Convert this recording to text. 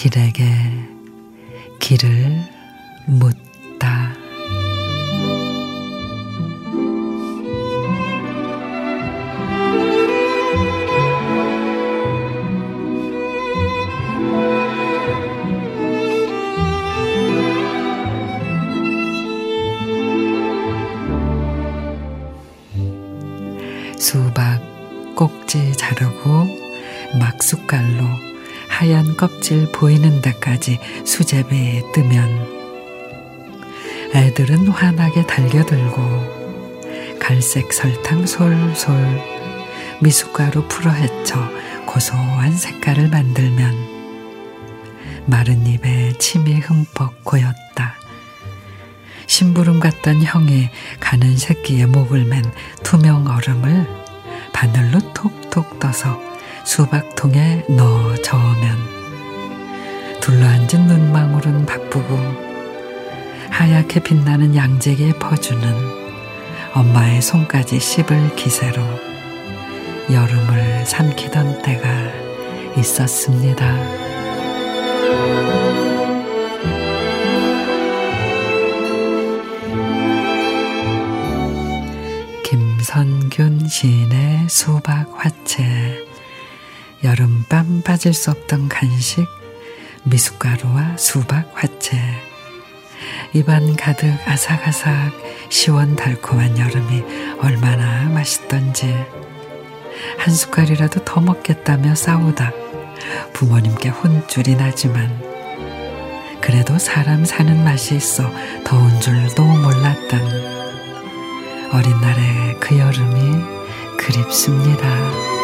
길에게 길을 묻다. 수박 꼭지 자르고 막숟갈로 하얀 껍질 보이는 데까지 수제비에 뜨면 애들은 환하게 달겨들고 갈색 설탕 솔솔 미숫가루 풀어 헤쳐 고소한 색깔을 만들면 마른 입에 침이 흠뻑 고였다. 심부름 갔던 형이 가는 새끼의 목을 맨 투명 얼음을 바늘로 톡톡 떠서 수박통에 넣어 저으면 둘러앉은 눈망울은 바쁘고 하얗게 빛나는 양재기에 퍼주는 엄마의 손까지 씹을 기세로 여름을 삼키던 때가 있었습니다. 김선균 시인의 수박 화채 여름밤 빠질 수 없던 간식 미숫가루와 수박 화채. 입안 가득 아삭아삭 시원달콤한 여름이 얼마나 맛있던지. 한 숟갈이라도 더 먹겠다며 싸우다 부모님께 혼쭐이 나지만. 그래도 사람 사는 맛이 있어 더운 줄도 몰랐던 어린 날의 그 여름이 그립습니다.